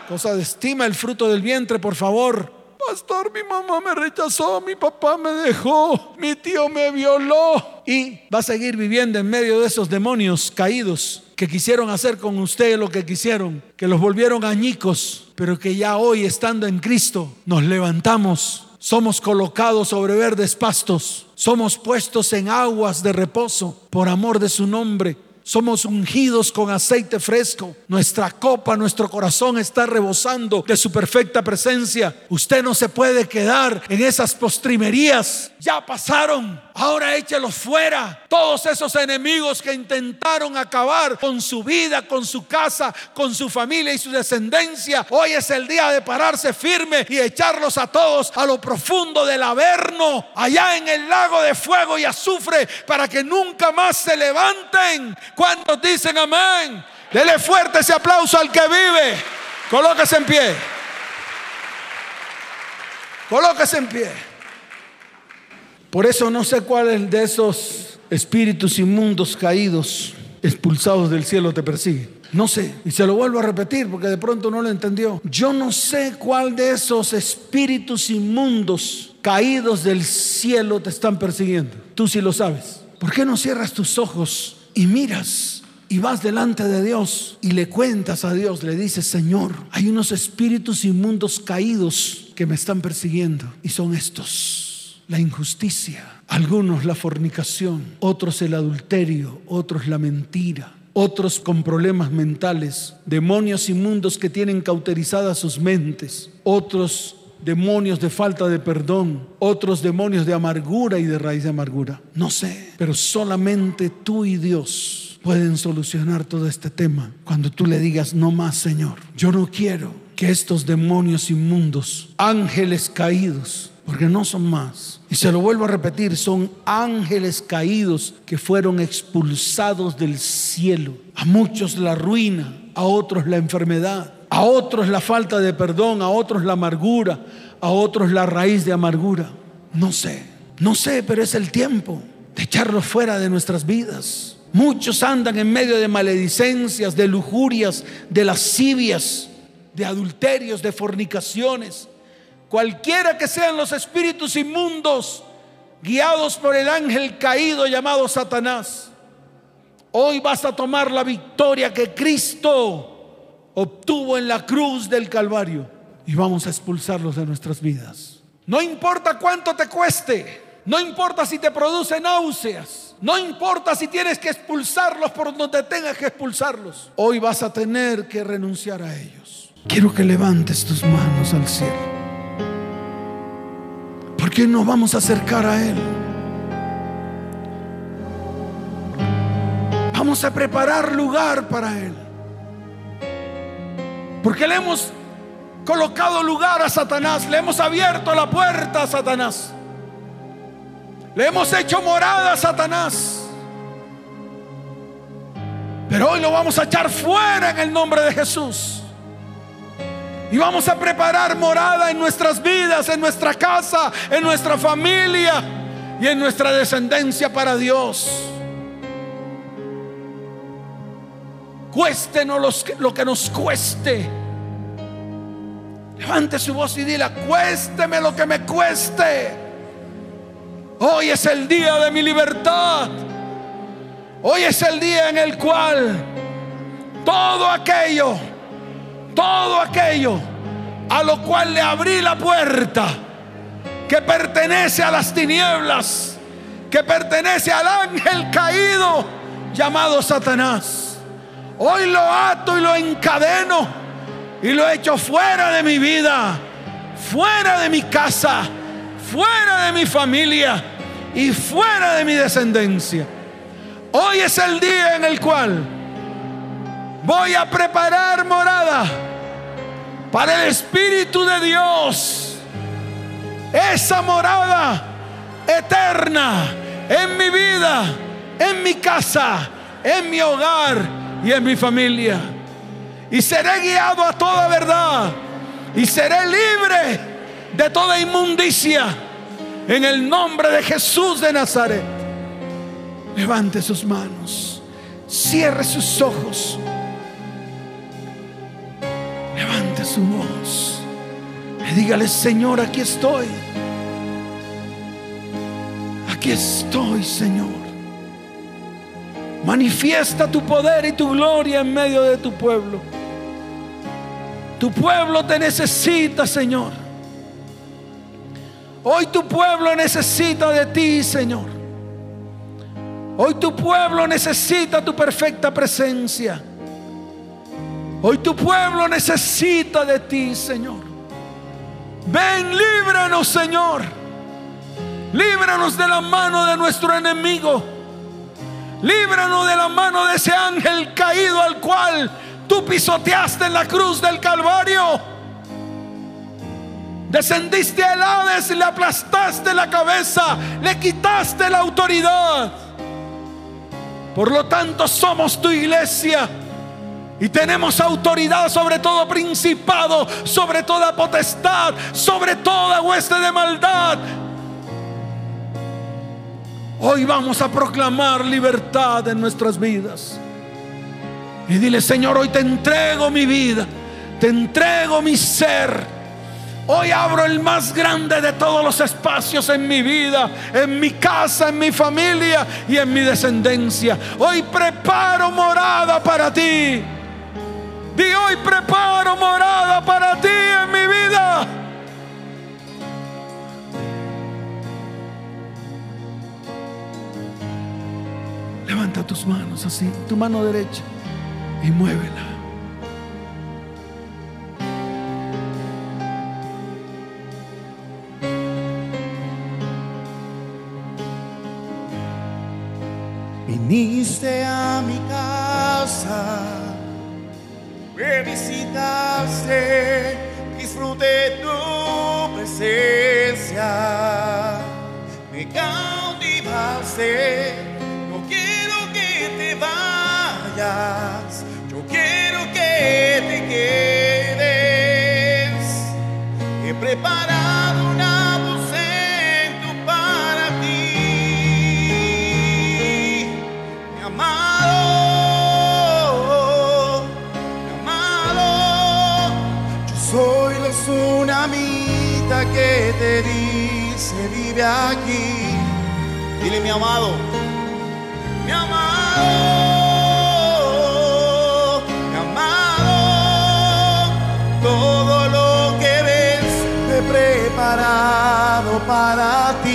Cosa de estima el fruto del vientre, por favor. Pastor, mi mamá me rechazó, mi papá me dejó, mi tío me violó. Y va a seguir viviendo en medio de esos demonios caídos que quisieron hacer con usted lo que quisieron, que los volvieron añicos, pero que ya hoy estando en Cristo nos levantamos, somos colocados sobre verdes pastos, somos puestos en aguas de reposo por amor de su nombre somos ungidos con aceite fresco. Nuestra copa, nuestro corazón está rebosando de su perfecta presencia. Usted no se puede quedar en esas postrimerías. Ya pasaron. Ahora échelos fuera. Todos esos enemigos que intentaron acabar con su vida, con su casa, con su familia y su descendencia. Hoy es el día de pararse firme y echarlos a todos a lo profundo del averno, allá en el lago de fuego y azufre, para que nunca más se levanten ¿Cuántos dicen amén? Dele fuerte ese aplauso al que vive. Colóquese en pie. Colóquese en pie. Por eso no sé cuál es de esos espíritus inmundos caídos, expulsados del cielo te persigue. No sé, y se lo vuelvo a repetir porque de pronto no lo entendió. Yo no sé cuál de esos espíritus inmundos caídos del cielo te están persiguiendo. Tú sí lo sabes. ¿Por qué no cierras tus ojos y miras y vas delante de Dios y le cuentas a Dios, le dices, Señor, hay unos espíritus inmundos caídos que me están persiguiendo y son estos, la injusticia, algunos la fornicación, otros el adulterio, otros la mentira, otros con problemas mentales, demonios inmundos que tienen cauterizadas sus mentes, otros demonios de falta de perdón, otros demonios de amargura y de raíz de amargura. No sé, pero solamente tú y Dios pueden solucionar todo este tema cuando tú le digas, no más Señor, yo no quiero que estos demonios inmundos, ángeles caídos, porque no son más. Y se lo vuelvo a repetir, son ángeles caídos que fueron expulsados del cielo. A muchos la ruina, a otros la enfermedad, a otros la falta de perdón, a otros la amargura, a otros la raíz de amargura. No sé, no sé, pero es el tiempo de echarlos fuera de nuestras vidas. Muchos andan en medio de maledicencias, de lujurias, de lascivias, de adulterios, de fornicaciones. Cualquiera que sean los espíritus inmundos guiados por el ángel caído llamado Satanás, hoy vas a tomar la victoria que Cristo obtuvo en la cruz del Calvario y vamos a expulsarlos de nuestras vidas. No importa cuánto te cueste, no importa si te produce náuseas, no importa si tienes que expulsarlos por donde tengas que expulsarlos, hoy vas a tener que renunciar a ellos. Quiero que levantes tus manos al cielo. Porque nos vamos a acercar a Él. Vamos a preparar lugar para Él. Porque le hemos colocado lugar a Satanás, le hemos abierto la puerta a Satanás. Le hemos hecho morada a Satanás. Pero hoy lo vamos a echar fuera en el nombre de Jesús. Y vamos a preparar morada en nuestras vidas, en nuestra casa, en nuestra familia y en nuestra descendencia para Dios. Cuéstenos lo que nos cueste. Levante su voz y dile, cuésteme lo que me cueste. Hoy es el día de mi libertad. Hoy es el día en el cual todo aquello, todo aquello a lo cual le abrí la puerta, que pertenece a las tinieblas, que pertenece al ángel caído llamado Satanás. Hoy lo ato y lo encadeno y lo echo fuera de mi vida, fuera de mi casa, fuera de mi familia y fuera de mi descendencia. Hoy es el día en el cual voy a preparar morada para el Espíritu de Dios. Esa morada eterna en mi vida, en mi casa, en mi hogar y en mi familia. Y seré guiado a toda verdad. Y seré libre de toda inmundicia. En el nombre de Jesús de Nazaret. Levante sus manos. Cierre sus ojos. Su voz. Y dígale, Señor, aquí estoy. Aquí estoy, Señor. Manifiesta tu poder y tu gloria en medio de tu pueblo. Tu pueblo te necesita, Señor. Hoy tu pueblo necesita de ti, Señor. Hoy tu pueblo necesita tu perfecta presencia. Hoy tu pueblo necesita de ti, Señor. Ven, líbranos, Señor. Líbranos de la mano de nuestro enemigo. Líbranos de la mano de ese ángel caído al cual tú pisoteaste en la cruz del Calvario. Descendiste al Hades y le aplastaste la cabeza, le quitaste la autoridad. Por lo tanto, somos tu iglesia. Y tenemos autoridad sobre todo principado, sobre toda potestad, sobre toda hueste de maldad. Hoy vamos a proclamar libertad en nuestras vidas. Y dile, Señor, hoy te entrego mi vida, te entrego mi ser. Hoy abro el más grande de todos los espacios en mi vida, en mi casa, en mi familia y en mi descendencia. Hoy preparo morada para ti. Di hoy preparo morada para ti en mi vida. Levanta tus manos así, tu mano derecha y muévela. Viniste a mi casa me visitaste, tu presencia, me cautivaste, no quiero que te vayas, yo quiero que te quedes, te dice vive aquí. Dile mi amado, mi amado, mi amado, todo lo que ves he preparado para ti.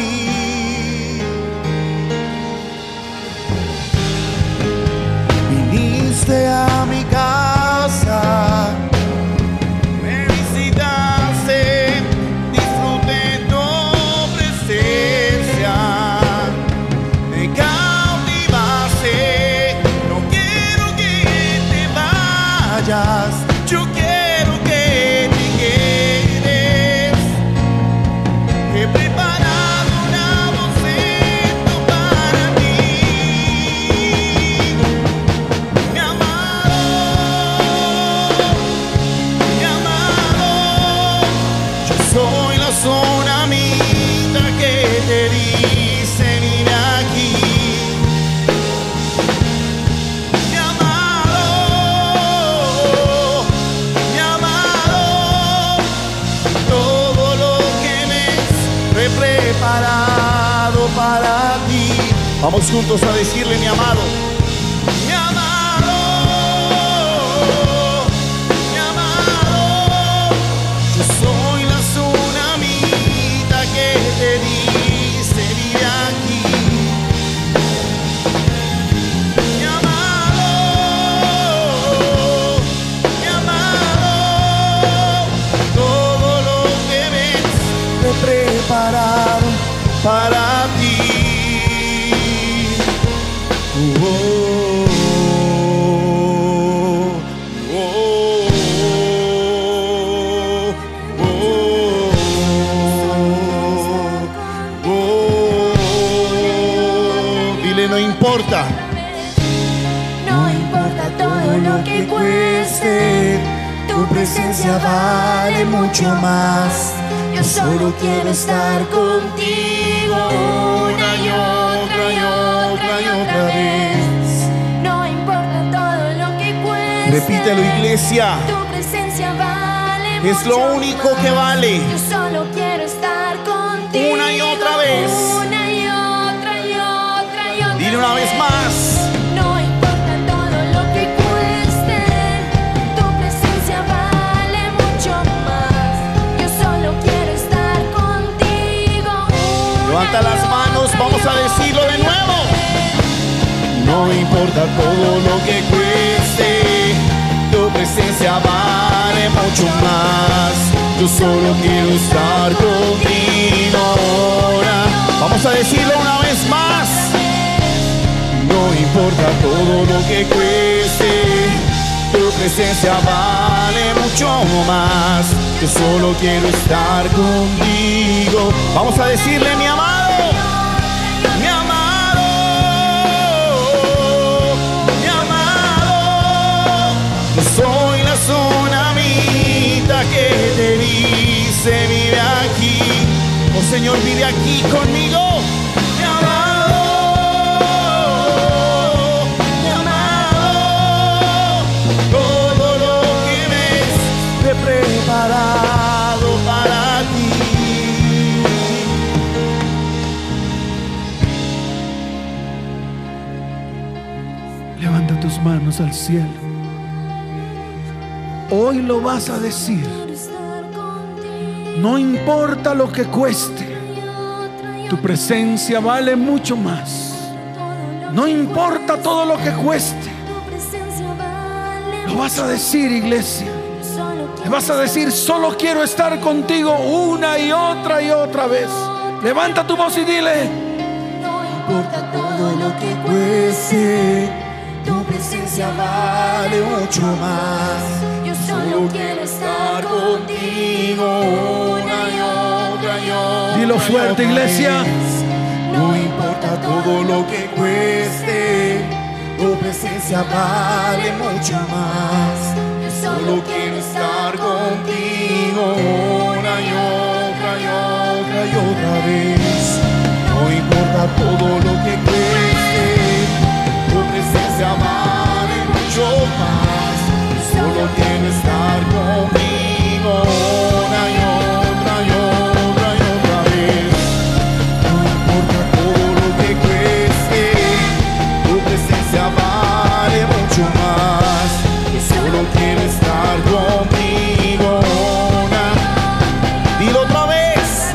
Vamos juntos a decirle, mi amado. Solo quiero estar contigo una y otra y otra y otra vez. No importa todo lo que cueste. Repítelo, iglesia. Tu presencia vale Es lo único que vale. Vamos a decirlo de nuevo. No importa todo lo que cueste, tu presencia vale mucho más. Yo solo quiero estar contigo ahora. Vamos a decirlo una vez más. No importa todo lo que cueste, tu presencia vale mucho más. Yo solo quiero estar contigo. Vamos a decirle, mi amado, Oh Señor, vive aquí conmigo. Mi amado, mi amado. Todo lo que ves he preparado para ti. Levanta tus manos al cielo. Hoy lo vas a decir. No importa lo que cueste. Tu presencia vale mucho más. No importa todo lo que cueste. Lo vas a decir, iglesia. Le vas a decir, solo quiero estar contigo una y otra y otra vez. Levanta tu voz y dile, No importa todo lo que cueste, tu presencia vale mucho más. Yo quiero estar contigo una y otra y otra. dilo fuerte, iglesia. No importa todo lo que cueste, tu presencia vale mucho más. Yo Solo quiero estar contigo una y otra y otra y otra vez. No importa todo lo que cueste, tu presencia vale mucho más. Solo quiero estar contigo una y otra y otra y otra vez. No importa todo lo que cueste, tu presencia vale mucho más. Solo quiero estar contigo una. Dilo otra vez.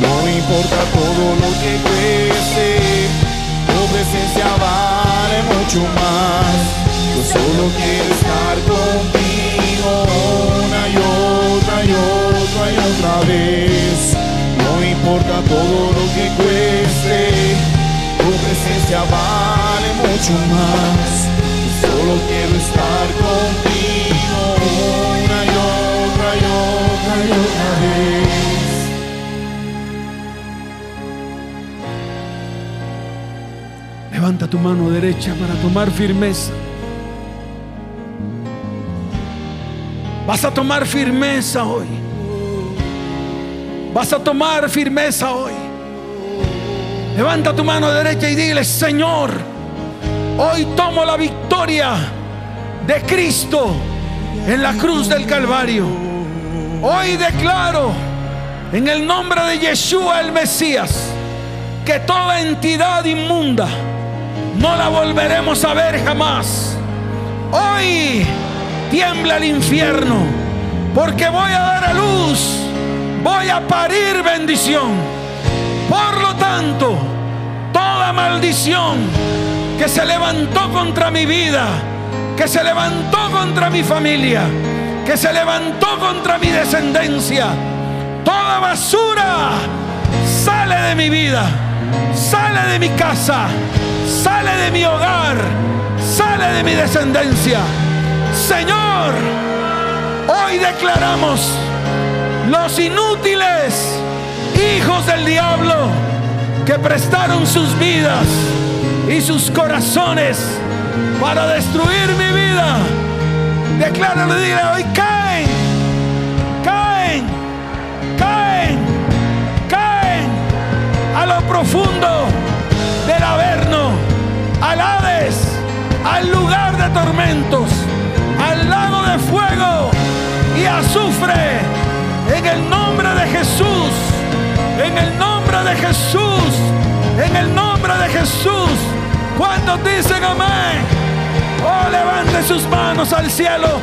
No importa todo lo que cueste, tu presencia vale mucho más. Yo solo quiero estar contigo No importa todo lo que cueste, tu presencia vale mucho más. Solo quiero estar contigo una y otra y otra y otra vez. Levanta tu mano derecha para tomar firmeza. Vas a tomar firmeza hoy. Vas a tomar firmeza hoy. Levanta tu mano derecha y dile, Señor, hoy tomo la victoria de Cristo en la cruz del Calvario. Hoy declaro en el nombre de Yeshua el Mesías que toda entidad inmunda no la volveremos a ver jamás. Hoy tiembla el infierno porque voy a dar a luz, voy a parir bendición. Por lo tanto, toda maldición que se levantó contra mi vida, que se levantó contra mi familia, que se levantó contra mi descendencia, toda basura sale de mi vida, sale de mi casa, sale de mi hogar, sale de mi descendencia. Señor, hoy declaramos los inútiles hijos del diablo que prestaron sus vidas y sus corazones para destruir mi vida. Decláralo, dile hoy caen, caen, caen, caen a lo profundo del Averno, al Hades, al lugar de tormentos, al lago de fuego y azufre. En el nombre de Jesús, en el nombre de Jesús, en el nombre de Jesús. ¿Cuántos dicen amén? Oh, levante sus manos al cielo.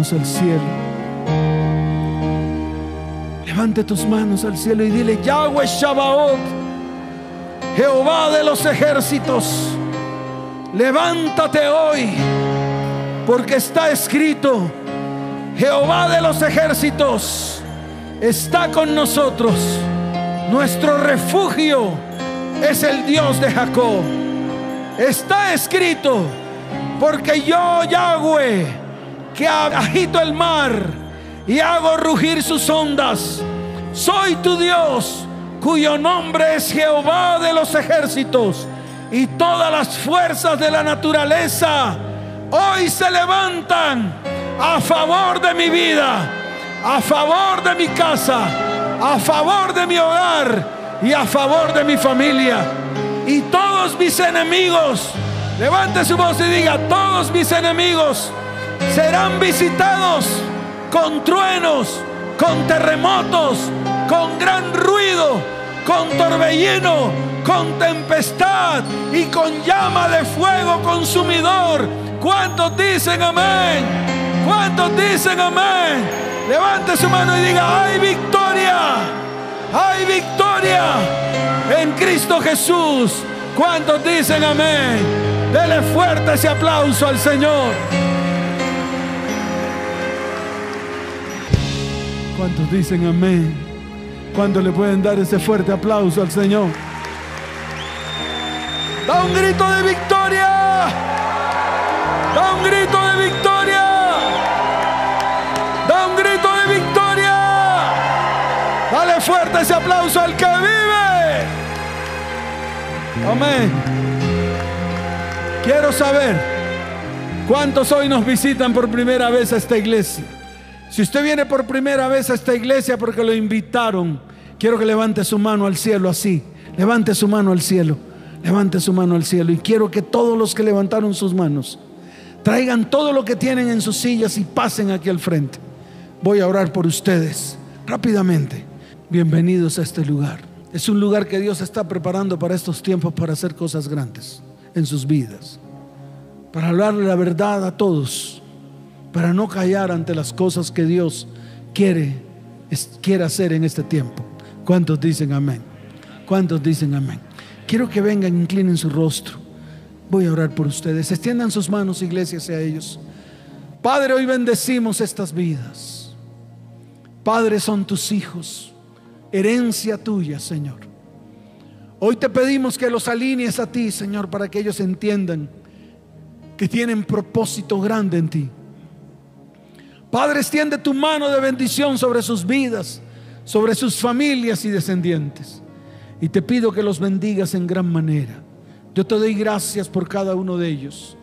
Al cielo. Levanta tus manos al cielo y dile, Yahweh Shabbaot, Jehová de los ejércitos, levántate hoy, porque está escrito, Jehová de los ejércitos está con nosotros. Nuestro refugio es el Dios de Jacob. Está escrito, porque yo, Yahweh, que agito el mar y hago rugir sus ondas, soy tu Dios, cuyo nombre es Jehová de los ejércitos, y todas las fuerzas de la naturaleza hoy se levantan a favor de mi vida, a favor de mi casa, a favor de mi hogar y a favor de mi familia. Y todos mis enemigos, levante su voz y diga, todos mis enemigos serán visitados con truenos, con terremotos, con gran ruido, con torbellino, con tempestad y con llama de fuego consumidor. ¿Cuántos dicen amén? ¿Cuántos dicen amén? Levante su mano y diga, hay victoria, hay victoria en Cristo Jesús. ¿Cuántos dicen amén? Dele fuerte ese aplauso al Señor. ¿Cuántos dicen amén? ¿Cuántos le pueden dar ese fuerte aplauso al Señor? Da un grito de victoria. Da un grito de victoria. Da un grito de victoria. Dale fuerte ese aplauso al que vive. Amén. Quiero saber cuántos hoy nos visitan por primera vez a esta iglesia. Si usted viene por primera vez a esta iglesia porque lo invitaron, quiero que levante su mano al cielo así. Levante su mano al cielo. Levante su mano al cielo. Y quiero que todos los que levantaron sus manos traigan todo lo que tienen en sus sillas y pasen aquí al frente. Voy a orar por ustedes rápidamente. Bienvenidos a este lugar. Es un lugar que Dios está preparando para estos tiempos para hacer cosas grandes en sus vidas. Para hablarle la verdad a todos para no callar ante las cosas que Dios quiere, quiere hacer en este tiempo. ¿Cuántos dicen amén? ¿Cuántos dicen amén? Quiero que vengan, inclinen su rostro. Voy a orar por ustedes. Extiendan sus manos, iglesia, hacia ellos. Padre, hoy bendecimos estas vidas. Padre, son tus hijos, herencia tuya, Señor. Hoy te pedimos que los alinees a ti, Señor, para que ellos entiendan que tienen propósito grande en ti. Padre, extiende tu mano de bendición sobre sus vidas, sobre sus familias y descendientes. Y te pido que los bendigas en gran manera. Yo te doy gracias por cada uno de ellos.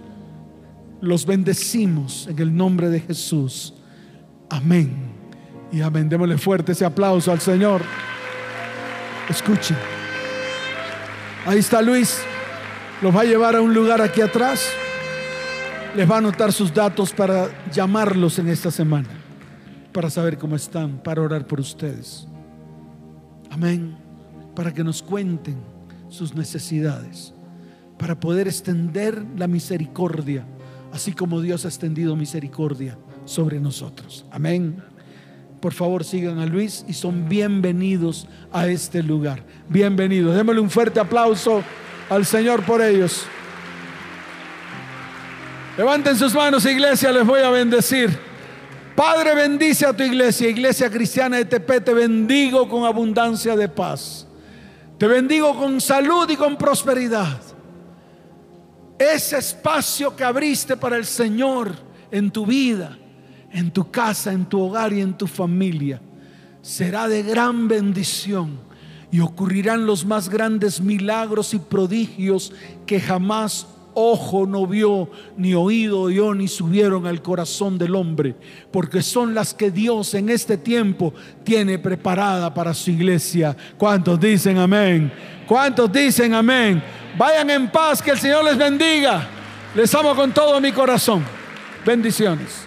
Los bendecimos en el nombre de Jesús. Amén. Y amén. Démosle fuerte ese aplauso al Señor. Escuchen. Ahí está Luis. Los va a llevar a un lugar aquí atrás les va a anotar sus datos para llamarlos en esta semana, para saber cómo están, para orar por ustedes. Amén. Para que nos cuenten sus necesidades, para poder extender la misericordia, así como Dios ha extendido misericordia sobre nosotros. Amén. Por favor, sigan a Luis y son bienvenidos a este lugar. Bienvenidos. Démosle un fuerte aplauso al Señor por ellos. Levanten sus manos, iglesia, les voy a bendecir. Padre, bendice a tu iglesia, iglesia cristiana de Tepe, te bendigo con abundancia de paz. Te bendigo con salud y con prosperidad. Ese espacio que abriste para el Señor en tu vida, en tu casa, en tu hogar y en tu familia, será de gran bendición y ocurrirán los más grandes milagros y prodigios que jamás ojo no vio, ni oído oyó, ni subieron al corazón del hombre, porque son las que Dios en este tiempo tiene preparada para su iglesia. ¿Cuántos dicen amén? ¿Cuántos dicen amén? Vayan en paz, que el Señor les bendiga. Les amo con todo mi corazón. Bendiciones.